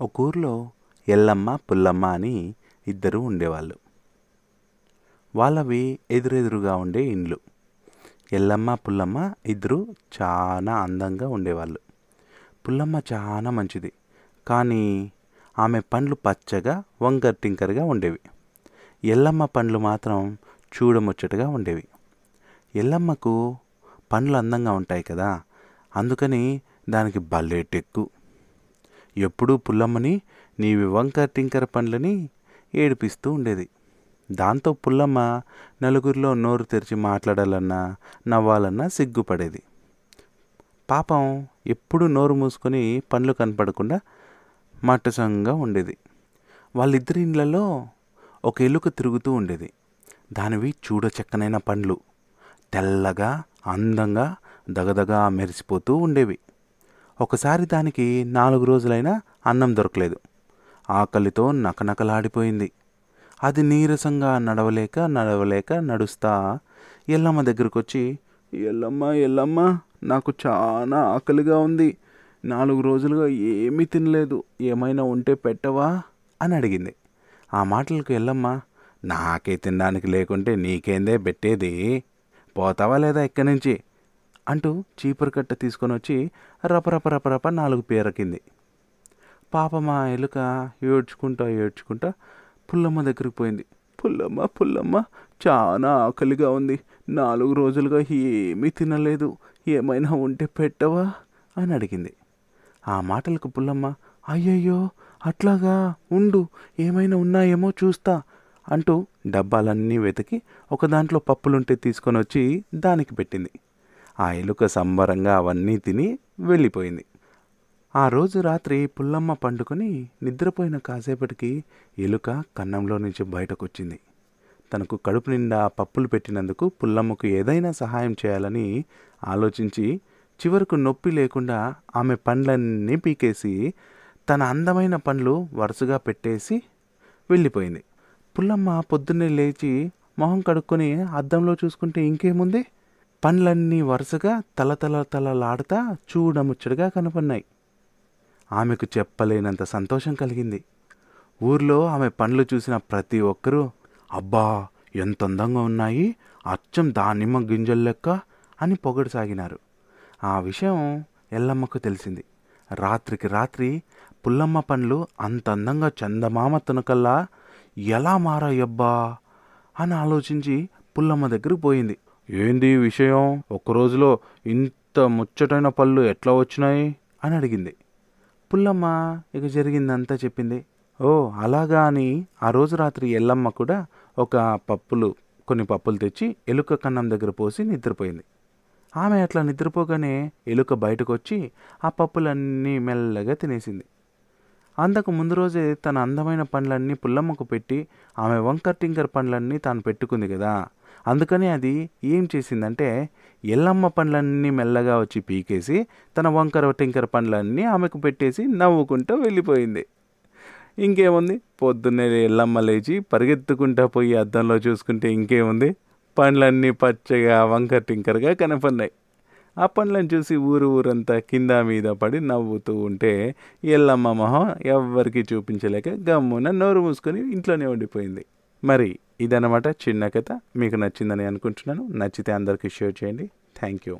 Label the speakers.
Speaker 1: ఒక ఊర్లో ఎల్లమ్మ పుల్లమ్మ అని ఇద్దరు ఉండేవాళ్ళు. వాళ్ళవి ఎదురెదురుగా ఉండే ఇండ్లు. ఎల్లమ్మ పుల్లమ్మ ఇద్దరు చాలా అందంగా ఉండేవాళ్ళు. పుల్లమ్మ చాలా మంచిది కానీ ఆమె పండ్లు పచ్చగా వంకర్ టింకర్గా ఉండేవి. ఎల్లమ్మ పండ్లు మాత్రం చూడముచ్చటగా ఉండేవి. ఎల్లమ్మకు పండ్లు అందంగా ఉంటాయి కదా అందుకని దానికి భలే టెక్కు ఎప్పుడూ పుల్లమ్మని నీవి వంకర టింకర పండ్లని ఏడిపిస్తూ ఉండేది. దాంతో పుల్లమ్మ నలుగురిలో నోరు తెరిచి మాట్లాడాలన్నా నవ్వాలన్నా సిగ్గుపడేది. పాపం ఎప్పుడు నోరు మూసుకొని పండ్లు కనపడకుండా మట్టసంగా ఉండేది. వాళ్ళిద్దరి ఇళ్ళలో ఒక ఎలుక తిరుగుతూ ఉండేది. దానివి చూడ చక్కనైన పండ్లు. తెల్లగా అందంగా దగదగా మెరిసిపోతూ ఉండేవి. ఒకసారి దానికి నాలుగు రోజులైనా అన్నం దొరకలేదు. ఆకలితో నకనకలాడిపోయింది. అది నీరసంగా నడవలేక నడవలేక నడుస్తా ఎల్లమ్మ దగ్గరకు వచ్చి ఎల్లమ్మ ఎల్లమ్మ నాకు చాలా ఆకలిగా ఉంది. నాలుగు రోజులుగా ఏమీ తినలేదు. ఏమైనా ఉంటే పెట్టవా? అని అడిగింది. ఆ మాటలకు ఎల్లమ్మ నాకే తినడానికి లేకుంటే నీకేందే పెట్టేది? పోతావా లేదా ఇక్కడి నుంచి? అంటూ చీపురు కట్ట తీసుకొని వచ్చి రపరప రపరప నాలుగు పేరకింది పాప మా ఎలుక ఏడ్చుకుంటా ఏడ్చుకుంటా పుల్లమ్మ దగ్గరికి పోయింది. పుల్లమ్మ పుల్లమ్మ చాలా ఆకలిగా ఉంది. నాలుగు రోజులుగా ఏమీ తినలేదు. ఏమైనా ఉంటే పెట్టవా అని అడిగింది. ఆ మాటలకు పుల్లమ్మ అయ్యయ్యో అట్లాగా ఉండు. ఏమైనా ఉన్నాయేమో చూస్తా అంటూ డబ్బాలన్నీ వెతికి ఒక దాంట్లో పప్పులుంటే తీసుకొని వచ్చి దానికి పెట్టింది. ఆ ఎలుక సంబరంగా అవన్నీ తిని వెళ్ళిపోయింది. ఆ రోజు రాత్రి పుల్లమ్మ పండుకొని నిద్రపోయిన కాసేపటికి ఎలుక కన్నంలో నుంచి బయటకు వచ్చింది తనకు కడుపు నిండా పప్పులు పెట్టినందుకు పుల్లమ్మకు ఏదైనా సహాయం చేయాలని ఆలోచించి చివరకు నొప్పి లేకుండా ఆమె పండ్లన్నీ పీకేసి తన అందమైన పండ్లు వరుసగా పెట్టేసి వెళ్ళిపోయింది. పుల్లమ్మ పొద్దున్నే లేచి మొహం కడుక్కొని అద్దంలో చూసుకుంటే ఇంకేముంది? పండ్లన్నీ వరుసగా తల తల తలలాడుతా చూడముచ్చటగా కనపడినాయి. ఆమెకు చెప్పలేనంత సంతోషం కలిగింది. ఊర్లో ఆమె పండ్లు చూసిన ప్రతి ఒక్కరూ అబ్బా ఎంత అందంగా ఉన్నాయి అచ్చం దానిమ్మ గింజల లెక్క అని పొగడసాగినారు. ఆ విషయం ఎల్లమ్మకు తెలిసింది. రాత్రికి రాత్రి పుల్లమ్మ పండ్లు అంత అందంగా చందమామ తనకల్లా ఎలా మారాయబ్బా అని ఆలోచించి పుల్లమ్మ దగ్గరకు పోయింది. ఏంది ఈ విషయం? ఒక్కరోజులో ఇంత ముచ్చటైన పళ్ళు ఎట్లా వచ్చినాయి? అని అడిగింది. పుల్లమ్మ ఇక జరిగిందంతా చెప్పింది. ఓ అలాగా అని ఆ రోజు రాత్రి ఎల్లమ్మ కూడా ఒక పప్పులు కొన్ని పప్పులు తెచ్చి ఎలుక కన్నం దగ్గర పోసి నిద్రపోయింది. ఆమె అట్లా నిద్రపోగానే ఎలుక బయటకు వచ్చి ఆ పప్పులన్నీ మెల్లగా తినేసింది. అంతకు ముందు రోజే తన అందమైన పండ్లన్నీ పుల్లమ్మకు పెట్టి ఆమె వంకర్ టింకర్ పండ్లన్నీ తాను పెట్టుకుంది కదా. అందుకని అది ఏం చేసిందంటే ఎల్లమ్మ పండ్లన్నీ మెల్లగా వచ్చి పీకేసి తన వంకర టింకర్ పండ్లన్నీ ఆమెకు పెట్టేసి నవ్వుకుంటూ వెళ్ళిపోయింది. ఇంకేముంది? పొద్దున్నే ఎల్లమ్మ లేచి పరిగెత్తుకుంటా పోయి అద్దంలో చూసుకుంటే ఇంకేముంది? పండ్లన్నీ పచ్చగా వంకర టింకర్గా కనపడినాయి. ఆ పండ్లను చూసి ఊరు ఊరంతా కింద మీద పడి నవ్వుతూ ఉంటే ఎల్లమ్మ మొహం ఎవ్వరికీ చూపించలేక గమ్మున నోరు మూసుకొని ఇంట్లోనే ఉండిపోయింది. మరి ఇదనమాట చిన్న కథ. మీకు నచ్చిందని అనుకుంటున్నాను. నచ్చితే అందరికీ షేర్ చేయండి. Thank you.